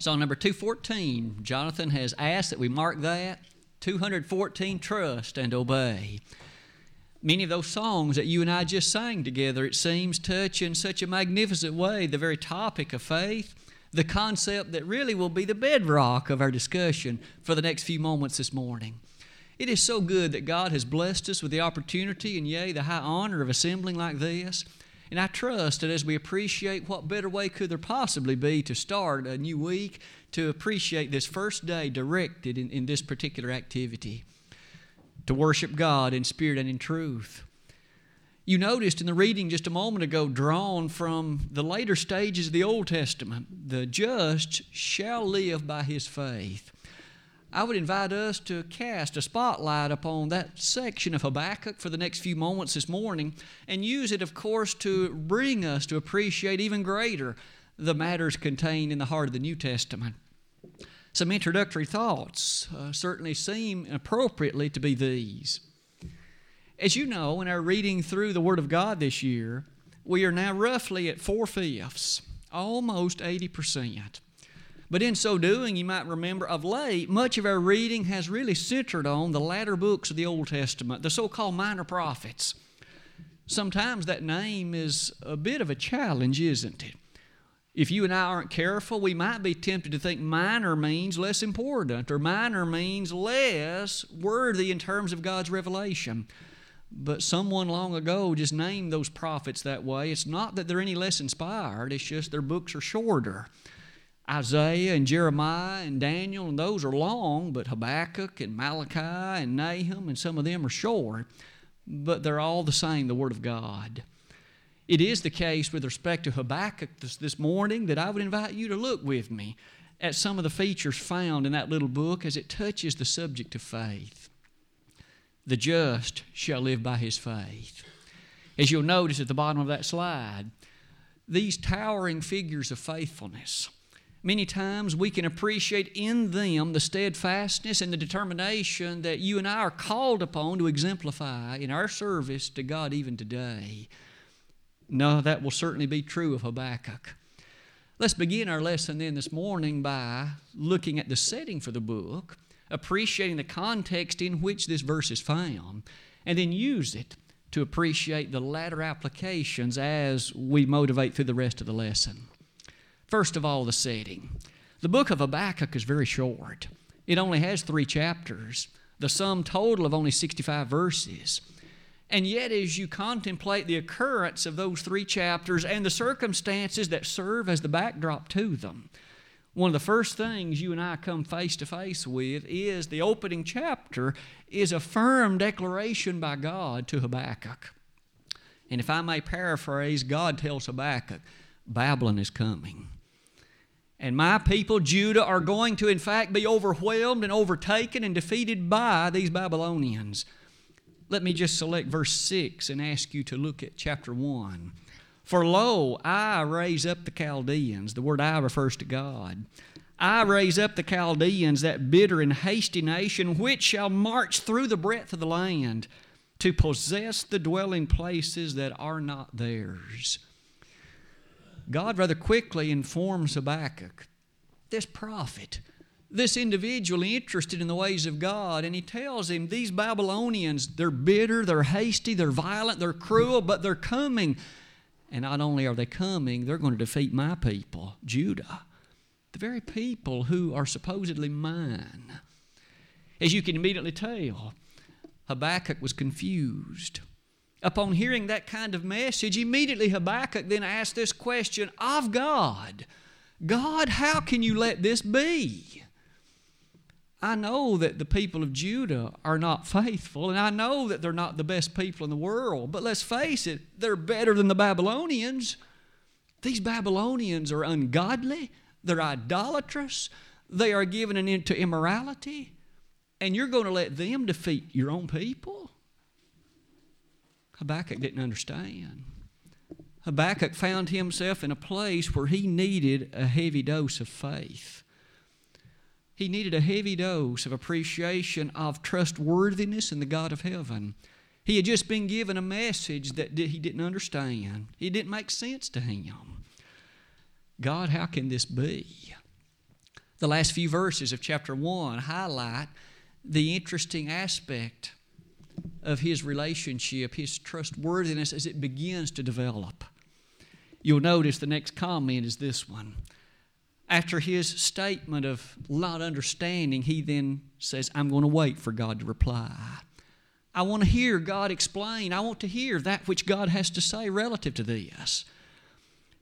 Song number 214, Jonathan has asked that we mark that. 214, Trust and Obey. Many of those songs that you and I just sang together, it seems, touch in such a magnificent way the very topic of faith, the concept that really will be the bedrock of our discussion for the next few moments this morning. It is so good that God has blessed us with the opportunity and, yea, the high honor of assembling like this. And I trust that as we appreciate what better way could there possibly be to start a new week, to appreciate this first day directed in, in this particular activity, to worship God in spirit and in truth. You noticed in the reading just a moment ago, drawn from the later stages of the Old Testament, the just shall live by his faith. I would invite us to cast a spotlight upon that section of Habakkuk for the next few moments this morning and use it, of course, to bring us to appreciate even greater the matters contained in the heart of the New Testament. Some introductory thoughts uh, certainly seem appropriately to be these. As you know, in our reading through the Word of God this year, we are now roughly at four fifths, almost 80%. But in so doing, you might remember of late, much of our reading has really centered on the latter books of the Old Testament, the so called minor prophets. Sometimes that name is a bit of a challenge, isn't it? If you and I aren't careful, we might be tempted to think minor means less important or minor means less worthy in terms of God's revelation. But someone long ago just named those prophets that way. It's not that they're any less inspired, it's just their books are shorter. Isaiah and Jeremiah and Daniel, and those are long, but Habakkuk and Malachi and Nahum and some of them are short, but they're all the same, the Word of God. It is the case with respect to Habakkuk this, this morning that I would invite you to look with me at some of the features found in that little book as it touches the subject of faith. The just shall live by his faith. As you'll notice at the bottom of that slide, these towering figures of faithfulness Many times we can appreciate in them the steadfastness and the determination that you and I are called upon to exemplify in our service to God even today. No, that will certainly be true of Habakkuk. Let's begin our lesson then this morning by looking at the setting for the book, appreciating the context in which this verse is found, and then use it to appreciate the latter applications as we motivate through the rest of the lesson. First of all, the setting. The book of Habakkuk is very short, it only has three chapters, the sum total of only 65 verses. And yet, as you contemplate the occurrence of those three chapters and the circumstances that serve as the backdrop to them, one of the first things you and I come face to face with is the opening chapter is a firm declaration by God to Habakkuk. And if I may paraphrase, God tells Habakkuk, Babylon is coming. And my people, Judah, are going to, in fact, be overwhelmed and overtaken and defeated by these Babylonians. Let me just select verse 6 and ask you to look at chapter 1. For lo, I raise up the Chaldeans. The word I refers to God. I raise up the Chaldeans, that bitter and hasty nation, which shall march through the breadth of the land to possess the dwelling places that are not theirs. God rather quickly informs Habakkuk, this prophet, this individual interested in the ways of God, and he tells him, These Babylonians, they're bitter, they're hasty, they're violent, they're cruel, but they're coming. And not only are they coming, they're going to defeat my people, Judah, the very people who are supposedly mine. As you can immediately tell, Habakkuk was confused. Upon hearing that kind of message, immediately Habakkuk then asked this question of God God, how can you let this be? I know that the people of Judah are not faithful, and I know that they're not the best people in the world, but let's face it, they're better than the Babylonians. These Babylonians are ungodly, they're idolatrous, they are given into immorality, and you're going to let them defeat your own people? Habakkuk didn't understand. Habakkuk found himself in a place where he needed a heavy dose of faith. He needed a heavy dose of appreciation of trustworthiness in the God of heaven. He had just been given a message that he didn't understand. It didn't make sense to him. God, how can this be? The last few verses of chapter 1 highlight the interesting aspect of his relationship, his trustworthiness as it begins to develop. You'll notice the next comment is this one. After his statement of not understanding, he then says, I'm going to wait for God to reply. I want to hear God explain. I want to hear that which God has to say relative to this.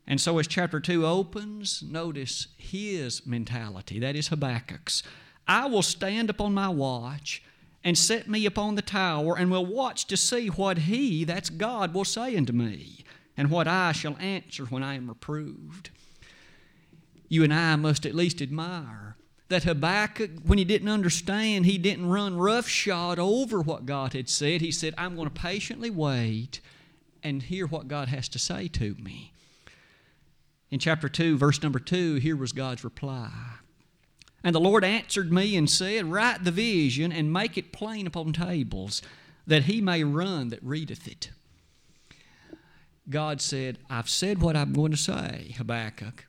And so, as chapter 2 opens, notice his mentality. That is Habakkuk's. I will stand upon my watch and set me upon the tower and will watch to see what he, that's God, will say unto me and what I shall answer when I am reproved. You and I must at least admire that Habakkuk, when he didn't understand, he didn't run roughshod over what God had said. He said, I'm going to patiently wait and hear what God has to say to me. In chapter 2, verse number 2, here was God's reply. And the Lord answered me and said, Write the vision and make it plain upon tables, that he may run that readeth it. God said, I've said what I'm going to say, Habakkuk.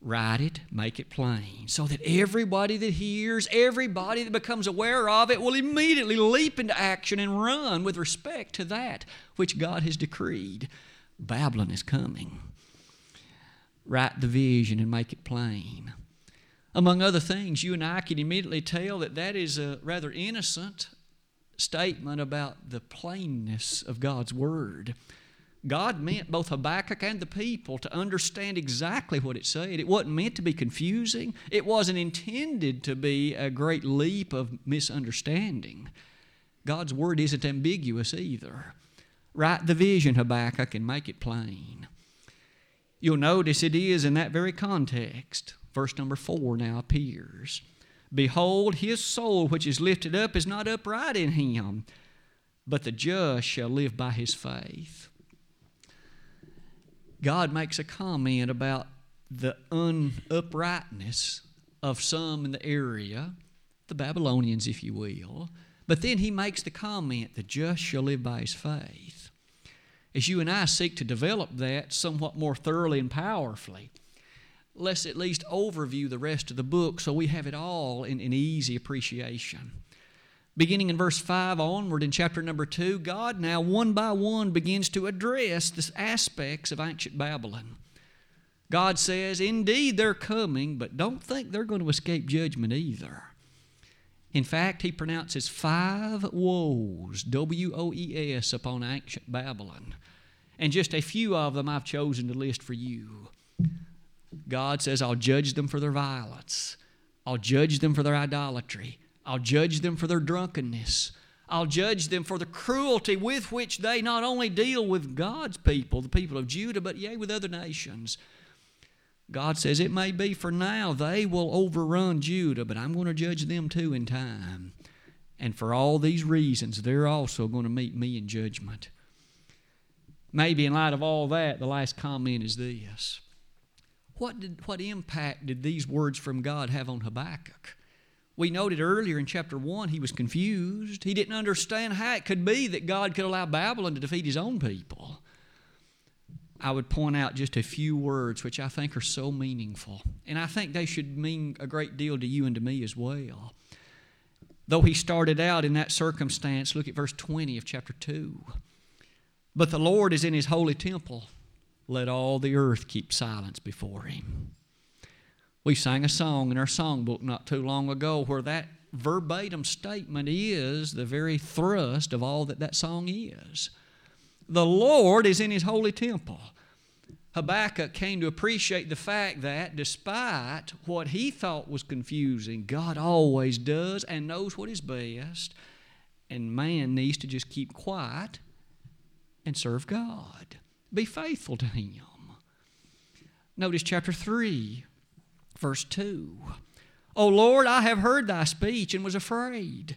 Write it, make it plain, so that everybody that hears, everybody that becomes aware of it, will immediately leap into action and run with respect to that which God has decreed. Babylon is coming. Write the vision and make it plain. Among other things, you and I can immediately tell that that is a rather innocent statement about the plainness of God's Word. God meant both Habakkuk and the people to understand exactly what it said. It wasn't meant to be confusing, it wasn't intended to be a great leap of misunderstanding. God's word isn't ambiguous either. Write the vision, Habakkuk, and make it plain. You'll notice it is in that very context. Verse number four now appears. Behold, his soul which is lifted up is not upright in him, but the just shall live by his faith. God makes a comment about the unuprightness of some in the area, the Babylonians, if you will. But then he makes the comment, the just shall live by his faith. As you and I seek to develop that somewhat more thoroughly and powerfully, let's at least overview the rest of the book so we have it all in, in easy appreciation. Beginning in verse 5 onward in chapter number 2, God now one by one begins to address the aspects of ancient Babylon. God says, Indeed, they're coming, but don't think they're going to escape judgment either. In fact, he pronounces five woes, W O E S, upon ancient Babylon. And just a few of them I've chosen to list for you. God says, I'll judge them for their violence, I'll judge them for their idolatry. I'll judge them for their drunkenness. I'll judge them for the cruelty with which they not only deal with God's people, the people of Judah, but yea, with other nations. God says it may be for now they will overrun Judah, but I'm going to judge them too in time. And for all these reasons, they're also going to meet me in judgment. Maybe in light of all that, the last comment is this What, did, what impact did these words from God have on Habakkuk? We noted earlier in chapter 1 he was confused. He didn't understand how it could be that God could allow Babylon to defeat his own people. I would point out just a few words which I think are so meaningful, and I think they should mean a great deal to you and to me as well. Though he started out in that circumstance, look at verse 20 of chapter 2. But the Lord is in his holy temple. Let all the earth keep silence before him. We sang a song in our songbook not too long ago where that verbatim statement is the very thrust of all that that song is. The Lord is in His holy temple. Habakkuk came to appreciate the fact that despite what he thought was confusing, God always does and knows what is best, and man needs to just keep quiet and serve God. Be faithful to Him. Notice chapter 3, Verse 2 O Lord, I have heard thy speech and was afraid.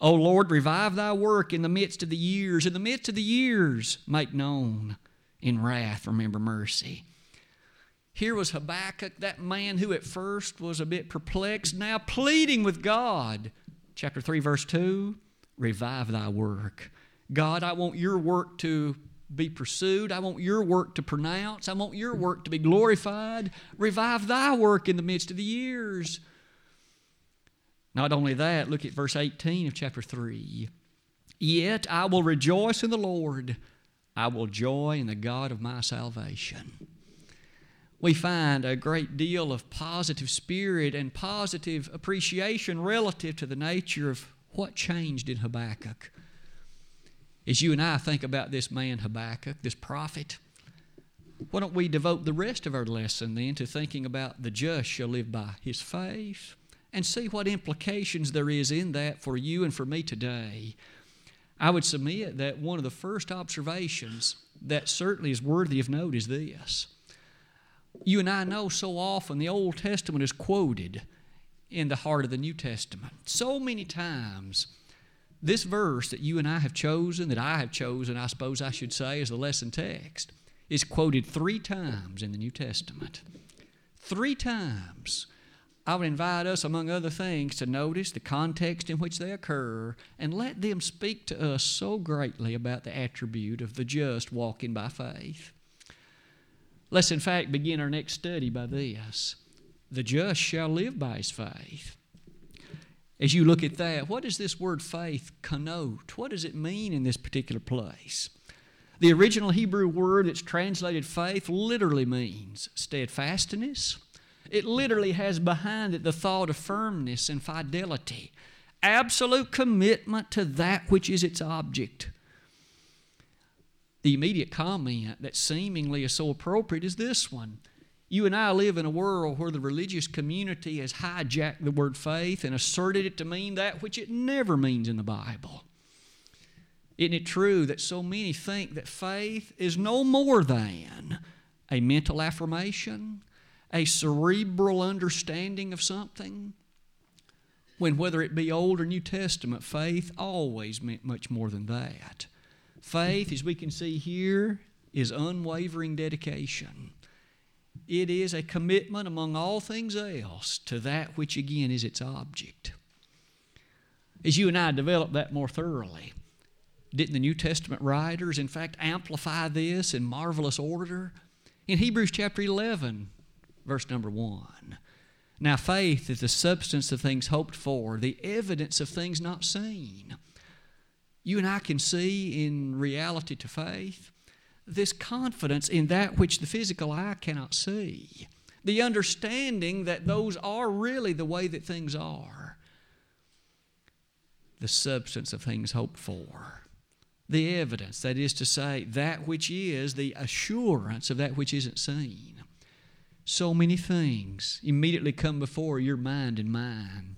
O Lord, revive thy work in the midst of the years. In the midst of the years, make known. In wrath, remember mercy. Here was Habakkuk, that man who at first was a bit perplexed, now pleading with God. Chapter 3, verse 2 Revive thy work. God, I want your work to be pursued. I want your work to pronounce. I want your work to be glorified. Revive thy work in the midst of the years. Not only that, look at verse 18 of chapter 3. Yet I will rejoice in the Lord, I will joy in the God of my salvation. We find a great deal of positive spirit and positive appreciation relative to the nature of what changed in Habakkuk. As you and I think about this man Habakkuk, this prophet, why don't we devote the rest of our lesson then to thinking about the just shall live by his faith and see what implications there is in that for you and for me today. I would submit that one of the first observations that certainly is worthy of note is this. You and I know so often the Old Testament is quoted in the heart of the New Testament. So many times, this verse that you and I have chosen, that I have chosen, I suppose I should say, as the lesson text, is quoted three times in the New Testament. Three times. I would invite us, among other things, to notice the context in which they occur and let them speak to us so greatly about the attribute of the just walking by faith. Let's, in fact, begin our next study by this The just shall live by his faith. As you look at that, what does this word faith connote? What does it mean in this particular place? The original Hebrew word that's translated faith literally means steadfastness. It literally has behind it the thought of firmness and fidelity, absolute commitment to that which is its object. The immediate comment that seemingly is so appropriate is this one. You and I live in a world where the religious community has hijacked the word faith and asserted it to mean that which it never means in the Bible. Isn't it true that so many think that faith is no more than a mental affirmation, a cerebral understanding of something? When, whether it be Old or New Testament, faith always meant much more than that. Faith, as we can see here, is unwavering dedication. It is a commitment among all things else to that which again is its object. As you and I develop that more thoroughly, didn't the New Testament writers, in fact, amplify this in marvelous order? In Hebrews chapter 11, verse number 1. Now, faith is the substance of things hoped for, the evidence of things not seen. You and I can see in reality to faith this confidence in that which the physical eye cannot see, the understanding that those are really the way that things are, the substance of things hoped for the evidence, that is to say, that which is the assurance of that which isn't seen. So many things immediately come before your mind and mine.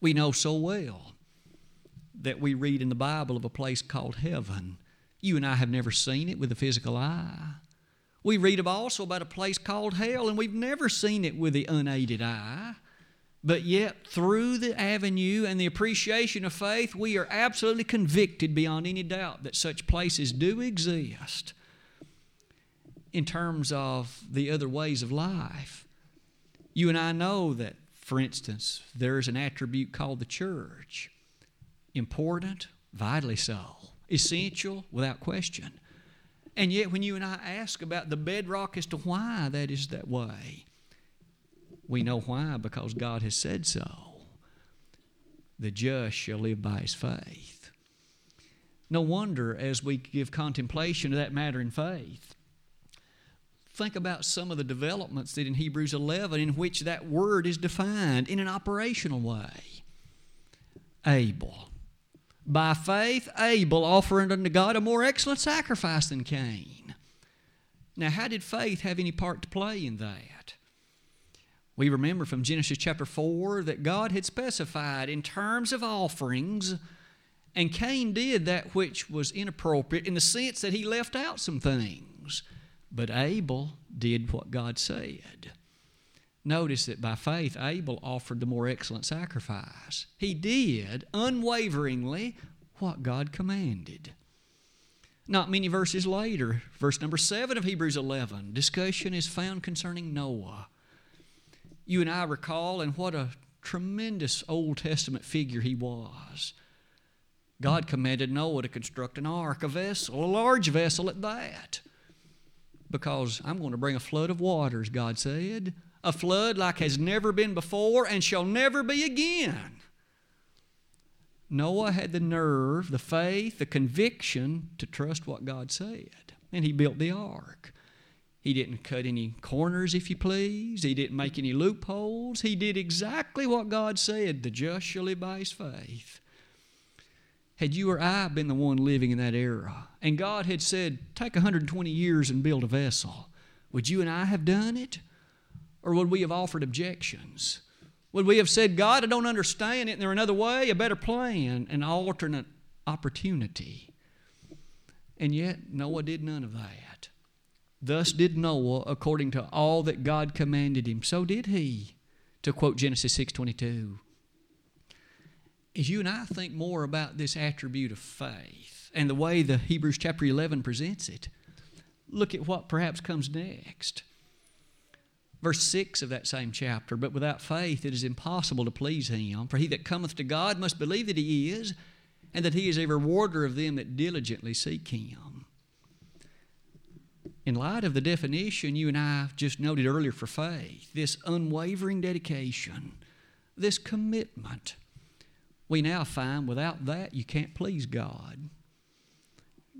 We know so well that we read in the Bible of a place called heaven. You and I have never seen it with the physical eye. We read also about a place called hell, and we've never seen it with the unaided eye. But yet, through the avenue and the appreciation of faith, we are absolutely convicted beyond any doubt that such places do exist in terms of the other ways of life. You and I know that, for instance, there is an attribute called the church. Important, vitally so, essential, without question. And yet, when you and I ask about the bedrock as to why that is that way, we know why, because God has said so. The just shall live by his faith. No wonder, as we give contemplation to that matter in faith, think about some of the developments that in Hebrews 11 in which that word is defined in an operational way. Abel. By faith, Abel offered unto God a more excellent sacrifice than Cain. Now, how did faith have any part to play in that? We remember from Genesis chapter 4 that God had specified in terms of offerings, and Cain did that which was inappropriate in the sense that he left out some things. But Abel did what God said. Notice that by faith, Abel offered the more excellent sacrifice. He did unwaveringly what God commanded. Not many verses later, verse number 7 of Hebrews 11, discussion is found concerning Noah you and I recall, and what a tremendous Old Testament figure he was. God commanded Noah to construct an ark, a vessel, a large vessel at that. Because I'm going to bring a flood of waters, God said, a flood like has never been before and shall never be again. Noah had the nerve, the faith, the conviction to trust what God said, and he built the ark. He didn't cut any corners, if you please. He didn't make any loopholes. He did exactly what God said the just shall live by his faith. Had you or I been the one living in that era, and God had said, Take 120 years and build a vessel, would you and I have done it? Or would we have offered objections? Would we have said, God, I don't understand it, and there's another way, a better plan, an alternate opportunity? And yet, Noah did none of that. Thus did Noah according to all that God commanded him. So did he, to quote Genesis 6.22. As you and I think more about this attribute of faith and the way the Hebrews chapter 11 presents it, look at what perhaps comes next. Verse 6 of that same chapter, but without faith it is impossible to please him. For he that cometh to God must believe that he is, and that he is a rewarder of them that diligently seek him. In light of the definition you and I just noted earlier for faith, this unwavering dedication, this commitment, we now find without that you can't please God.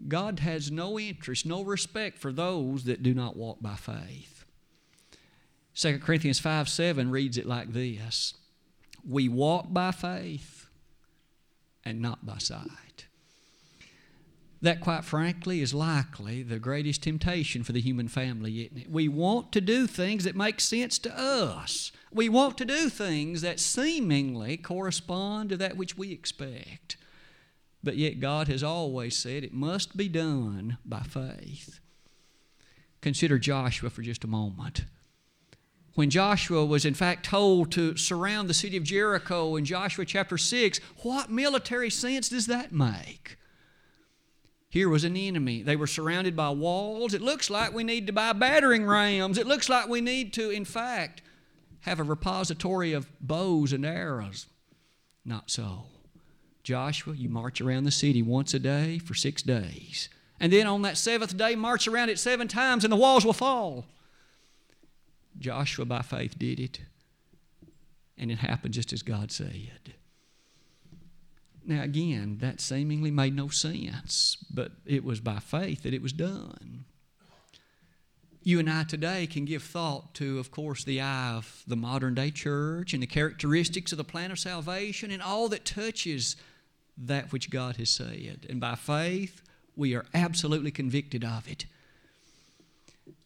God has no interest, no respect for those that do not walk by faith. 2 Corinthians 5 7 reads it like this We walk by faith and not by sight. That, quite frankly, is likely the greatest temptation for the human family, isn't it? We want to do things that make sense to us. We want to do things that seemingly correspond to that which we expect. But yet, God has always said it must be done by faith. Consider Joshua for just a moment when Joshua was in fact told to surround the city of Jericho in Joshua chapter 6, what military sense does that make? Here was an enemy. They were surrounded by walls. It looks like we need to buy battering rams. It looks like we need to, in fact, have a repository of bows and arrows. Not so. Joshua, you march around the city once a day for six days. And then on that seventh day, march around it seven times and the walls will fall. Joshua, by faith, did it. And it happened just as God said. Now, again, that seemingly made no sense, but it was by faith that it was done. You and I today can give thought to, of course, the eye of the modern day church and the characteristics of the plan of salvation and all that touches that which God has said. And by faith, we are absolutely convicted of it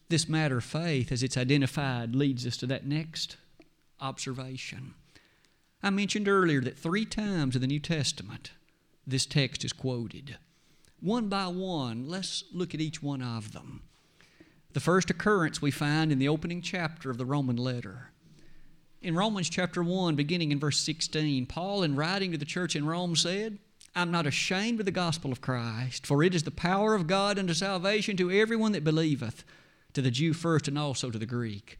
this matter of faith, as it's identified, leads us to that next observation. I mentioned earlier that three times in the New Testament this text is quoted. One by one, let's look at each one of them. The first occurrence we find in the opening chapter of the Roman letter. In Romans chapter 1, beginning in verse 16, Paul, in writing to the church in Rome, said, I'm not ashamed of the gospel of Christ, for it is the power of God unto salvation to everyone that believeth to the Jew first and also to the Greek.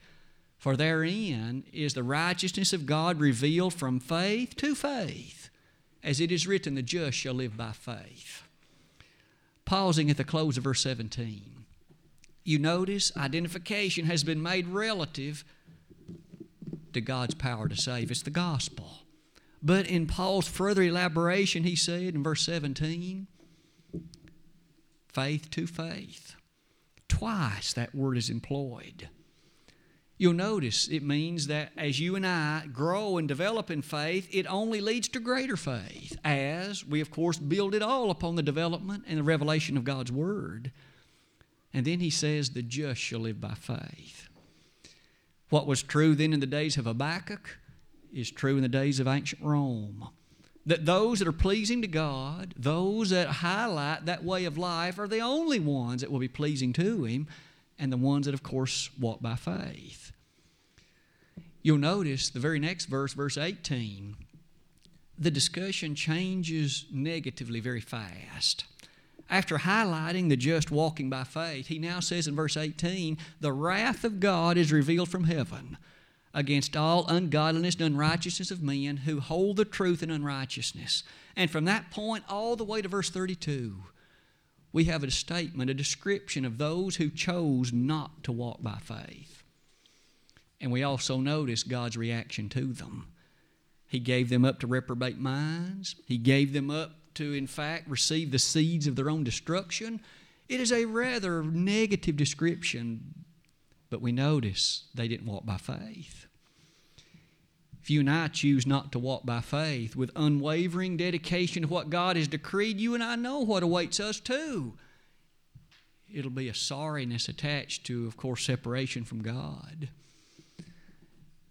For therein is the righteousness of God revealed from faith to faith, as it is written, the just shall live by faith. Pausing at the close of verse 17, you notice identification has been made relative to God's power to save. It's the gospel. But in Paul's further elaboration, he said in verse 17, faith to faith. Twice that word is employed. You'll notice it means that as you and I grow and develop in faith, it only leads to greater faith, as we, of course, build it all upon the development and the revelation of God's Word. And then he says, The just shall live by faith. What was true then in the days of Habakkuk is true in the days of ancient Rome that those that are pleasing to God, those that highlight that way of life, are the only ones that will be pleasing to Him, and the ones that, of course, walk by faith. You'll notice the very next verse, verse 18, the discussion changes negatively very fast. After highlighting the just walking by faith, he now says in verse 18, The wrath of God is revealed from heaven against all ungodliness and unrighteousness of men who hold the truth in unrighteousness. And from that point all the way to verse 32, we have a statement, a description of those who chose not to walk by faith. And we also notice God's reaction to them. He gave them up to reprobate minds. He gave them up to, in fact, receive the seeds of their own destruction. It is a rather negative description, but we notice they didn't walk by faith. If you and I choose not to walk by faith with unwavering dedication to what God has decreed, you and I know what awaits us too. It'll be a sorriness attached to, of course, separation from God.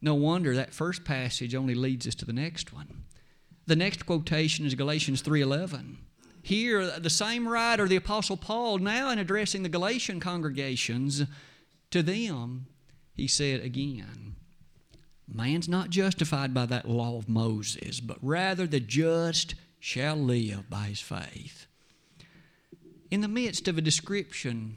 No wonder that first passage only leads us to the next one. The next quotation is Galatians 3:11. Here the same writer, the apostle Paul, now in addressing the Galatian congregations, to them he said again, man's not justified by that law of Moses, but rather the just shall live by his faith. In the midst of a description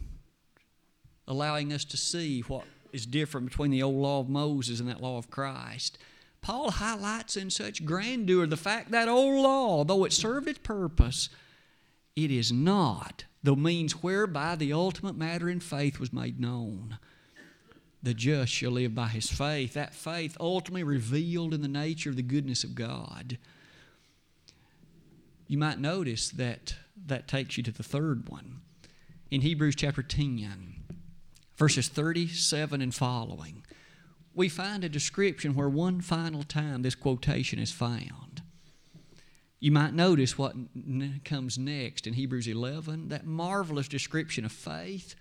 allowing us to see what is different between the old law of Moses and that law of Christ. Paul highlights in such grandeur the fact that old law, though it served its purpose, it is not the means whereby the ultimate matter in faith was made known. The just shall live by his faith. That faith ultimately revealed in the nature of the goodness of God. You might notice that that takes you to the third one. In Hebrews chapter 10, verses 37 and following, we find a description where one final time this quotation is found. You might notice what n- comes next in Hebrews 11, that marvelous description of faith.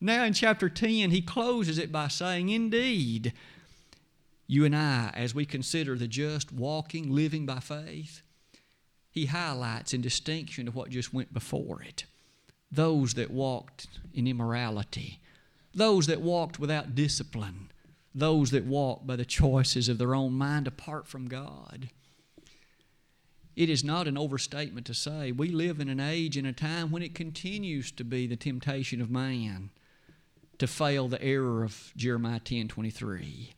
Now in chapter 10, he closes it by saying, Indeed, you and I, as we consider the just walking, living by faith, he highlights in distinction to what just went before it those that walked in immorality, those that walked without discipline, those that walked by the choices of their own mind apart from God. It is not an overstatement to say we live in an age and a time when it continues to be the temptation of man to fail the error of Jeremiah 10 23.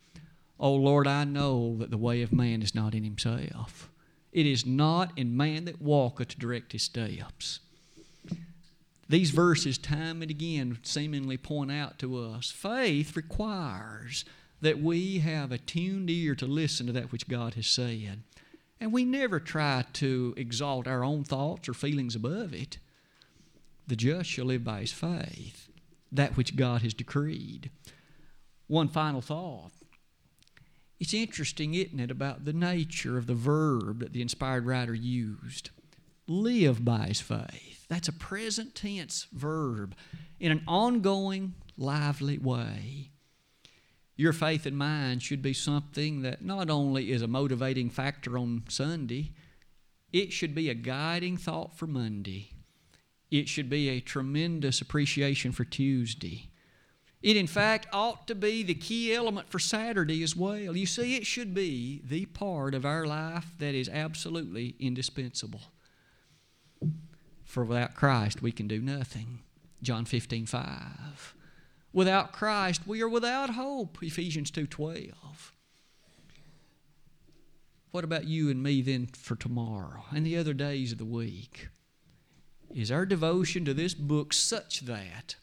Oh Lord, I know that the way of man is not in himself. It is not in man that walketh to direct his steps. These verses, time and again, seemingly point out to us faith requires that we have a tuned ear to listen to that which God has said. And we never try to exalt our own thoughts or feelings above it. The just shall live by his faith, that which God has decreed. One final thought. It's interesting, isn't it, about the nature of the verb that the inspired writer used live by his faith. That's a present tense verb in an ongoing, lively way. Your faith and mine should be something that not only is a motivating factor on Sunday, it should be a guiding thought for Monday. It should be a tremendous appreciation for Tuesday. It, in fact, ought to be the key element for Saturday as well. You see, it should be the part of our life that is absolutely indispensable. For without Christ, we can do nothing. John 15, 5. Without Christ, we are without hope. Ephesians 2, 12. What about you and me then for tomorrow and the other days of the week? Is our devotion to this book such that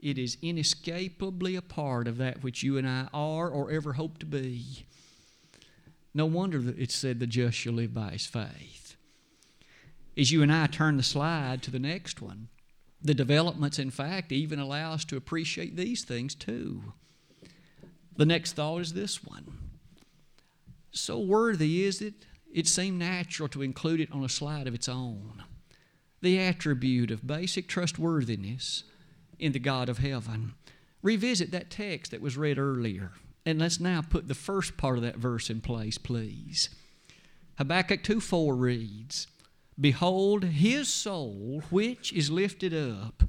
it is inescapably a part of that which you and I are or ever hope to be? No wonder that it said the just shall live by his faith as you and I turn the slide to the next one, the developments, in fact, even allow us to appreciate these things too. The next thought is this one. So worthy is it, it seemed natural to include it on a slide of its own. The attribute of basic trustworthiness in the God of heaven. Revisit that text that was read earlier, and let's now put the first part of that verse in place, please. Habakkuk 2 4 reads, Behold, his soul, which is lifted up,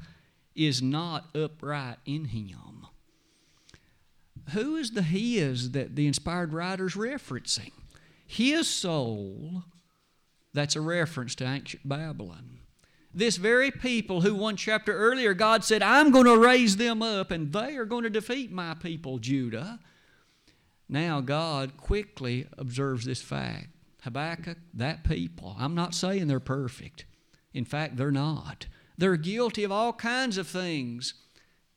is not upright in him. Who is the his that the inspired writer is referencing? His soul, that's a reference to ancient Babylon. This very people who one chapter earlier God said, I'm going to raise them up and they are going to defeat my people, Judah. Now God quickly observes this fact. Habakkuk, that people, I'm not saying they're perfect. In fact, they're not. They're guilty of all kinds of things.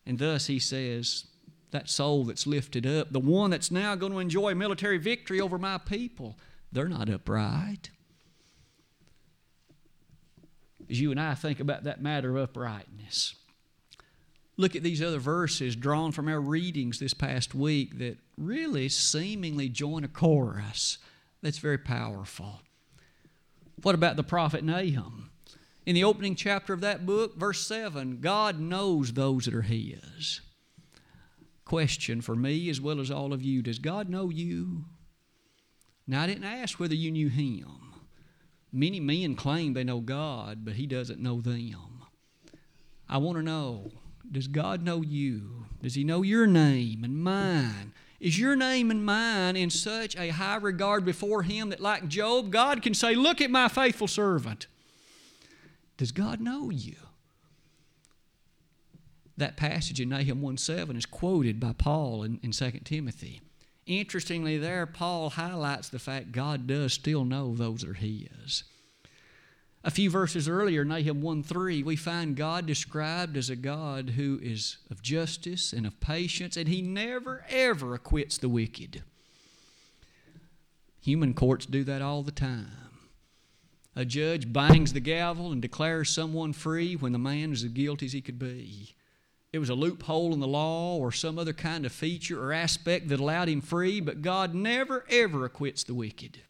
And thus he says, that soul that's lifted up, the one that's now going to enjoy military victory over my people, they're not upright. As you and I think about that matter of uprightness, look at these other verses drawn from our readings this past week that really seemingly join a chorus that's very powerful. What about the prophet Nahum? In the opening chapter of that book, verse 7, God knows those that are His. Question for me as well as all of you Does God know you? Now, I didn't ask whether you knew Him. Many men claim they know God, but He doesn't know them. I want to know Does God know you? Does He know your name and mine? Is your name and mine in such a high regard before Him that, like Job, God can say, Look at my faithful servant? Does God know you? That passage in Nahum 1 7 is quoted by Paul in, in 2 Timothy. Interestingly, there, Paul highlights the fact God does still know those are His. A few verses earlier, Nahum 1 3, we find God described as a God who is of justice and of patience, and He never, ever acquits the wicked. Human courts do that all the time. A judge bangs the gavel and declares someone free when the man is as guilty as he could be. It was a loophole in the law or some other kind of feature or aspect that allowed him free, but God never, ever acquits the wicked.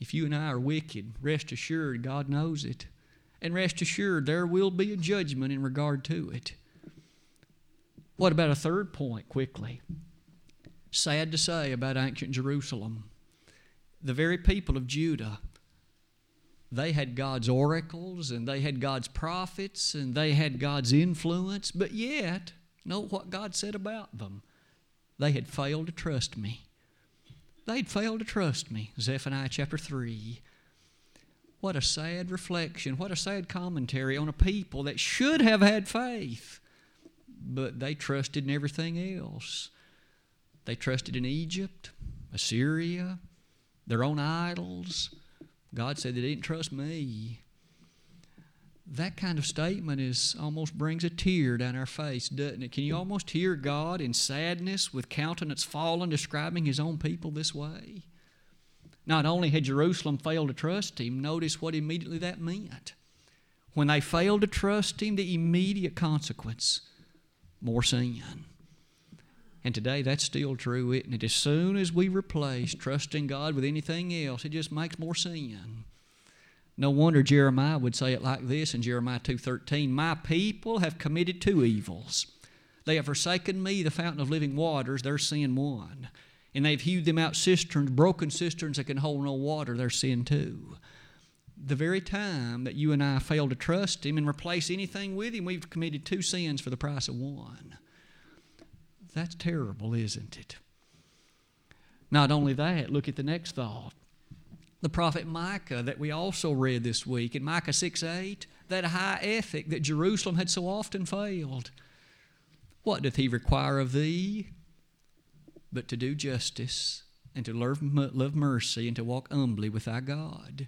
If you and I are wicked, rest assured God knows it. And rest assured there will be a judgment in regard to it. What about a third point, quickly? Sad to say about ancient Jerusalem. The very people of Judah, they had God's oracles and they had God's prophets and they had God's influence, but yet, know what God said about them. They had failed to trust me. They'd failed to trust me. Zephaniah chapter 3. What a sad reflection. What a sad commentary on a people that should have had faith, but they trusted in everything else. They trusted in Egypt, Assyria, their own idols. God said they didn't trust me that kind of statement is almost brings a tear down our face, doesn't it? Can you almost hear God in sadness with countenance fallen describing his own people this way? Not only had Jerusalem failed to trust him, notice what immediately that meant. When they failed to trust him, the immediate consequence more sin. And today that's still true, isn't it? As soon as we replace trusting God with anything else, it just makes more sin. No wonder Jeremiah would say it like this in Jeremiah 2:13, "My people have committed two evils. They have forsaken me, the fountain of living waters, their sin one. And they've hewed them out cisterns, broken cisterns that can hold no water, their sin two." The very time that you and I fail to trust him and replace anything with him, we've committed two sins for the price of one. That's terrible, isn't it? Not only that, look at the next thought the prophet Micah that we also read this week in Micah 6 8, that high ethic that Jerusalem had so often failed. What doth he require of thee? But to do justice and to love, love mercy and to walk humbly with thy God.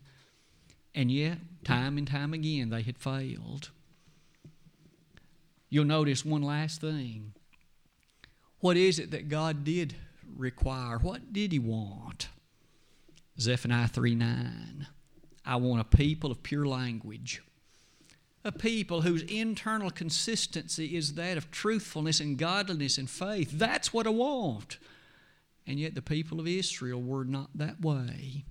And yet, time and time again, they had failed. You'll notice one last thing. What is it that God did require? What did He want? Zephaniah 3 9. I want a people of pure language, a people whose internal consistency is that of truthfulness and godliness and faith. That's what I want. And yet the people of Israel were not that way.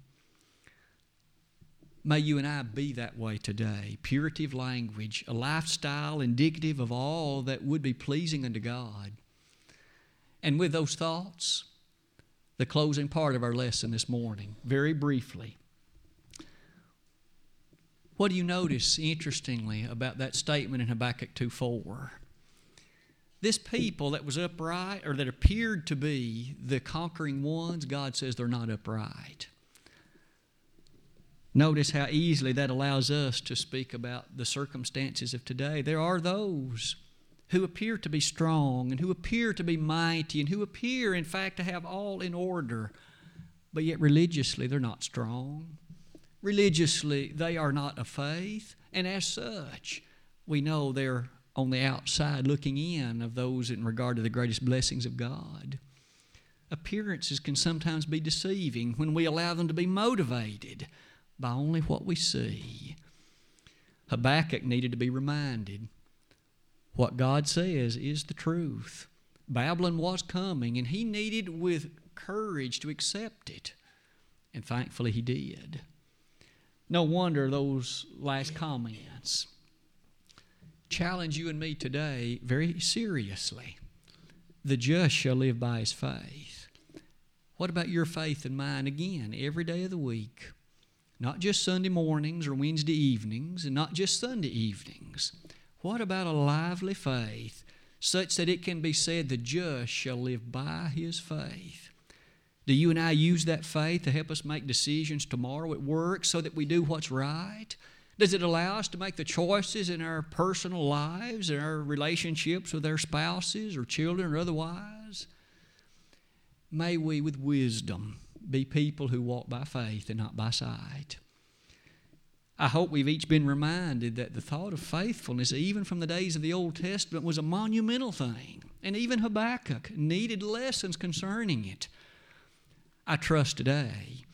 May you and I be that way today. Purity of language, a lifestyle indicative of all that would be pleasing unto God. And with those thoughts, the closing part of our lesson this morning, very briefly. What do you notice, interestingly, about that statement in Habakkuk 2 4? This people that was upright, or that appeared to be the conquering ones, God says they're not upright. Notice how easily that allows us to speak about the circumstances of today. There are those who appear to be strong and who appear to be mighty and who appear, in fact, to have all in order, but yet religiously they're not strong. Religiously, they are not of faith, and as such, we know they're on the outside looking in of those in regard to the greatest blessings of God. Appearances can sometimes be deceiving when we allow them to be motivated by only what we see. Habakkuk needed to be reminded what God says is the truth. Babylon was coming, and he needed with courage to accept it. And thankfully, he did. No wonder those last comments challenge you and me today very seriously. The just shall live by his faith. What about your faith and mine again every day of the week? Not just Sunday mornings or Wednesday evenings, and not just Sunday evenings. What about a lively faith such that it can be said, The just shall live by his faith? Do you and I use that faith to help us make decisions tomorrow at work so that we do what's right? Does it allow us to make the choices in our personal lives and our relationships with our spouses or children or otherwise? May we, with wisdom, be people who walk by faith and not by sight. I hope we've each been reminded that the thought of faithfulness, even from the days of the Old Testament, was a monumental thing. And even Habakkuk needed lessons concerning it. I trust today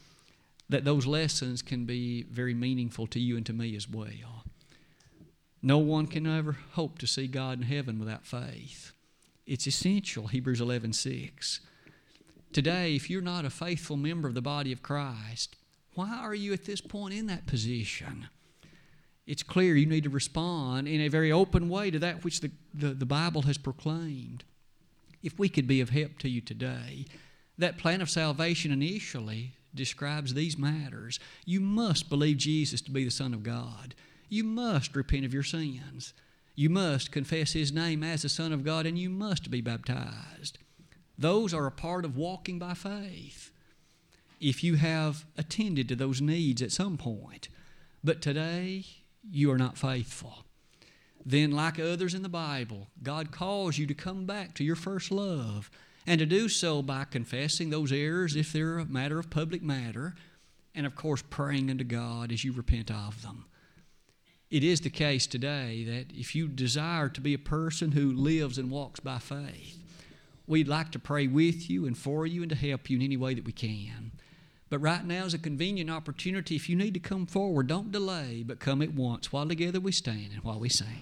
that those lessons can be very meaningful to you and to me as well. No one can ever hope to see God in heaven without faith. It's essential, Hebrews 11 6. Today, if you're not a faithful member of the body of Christ, why are you at this point in that position? It's clear you need to respond in a very open way to that which the, the, the Bible has proclaimed. If we could be of help to you today, that plan of salvation initially describes these matters. You must believe Jesus to be the Son of God. You must repent of your sins. You must confess His name as the Son of God, and you must be baptized. Those are a part of walking by faith. If you have attended to those needs at some point, but today you are not faithful, then, like others in the Bible, God calls you to come back to your first love and to do so by confessing those errors if they're a matter of public matter, and of course, praying unto God as you repent of them. It is the case today that if you desire to be a person who lives and walks by faith, we'd like to pray with you and for you and to help you in any way that we can. But right now is a convenient opportunity. If you need to come forward, don't delay, but come at once while together we stand and while we sing.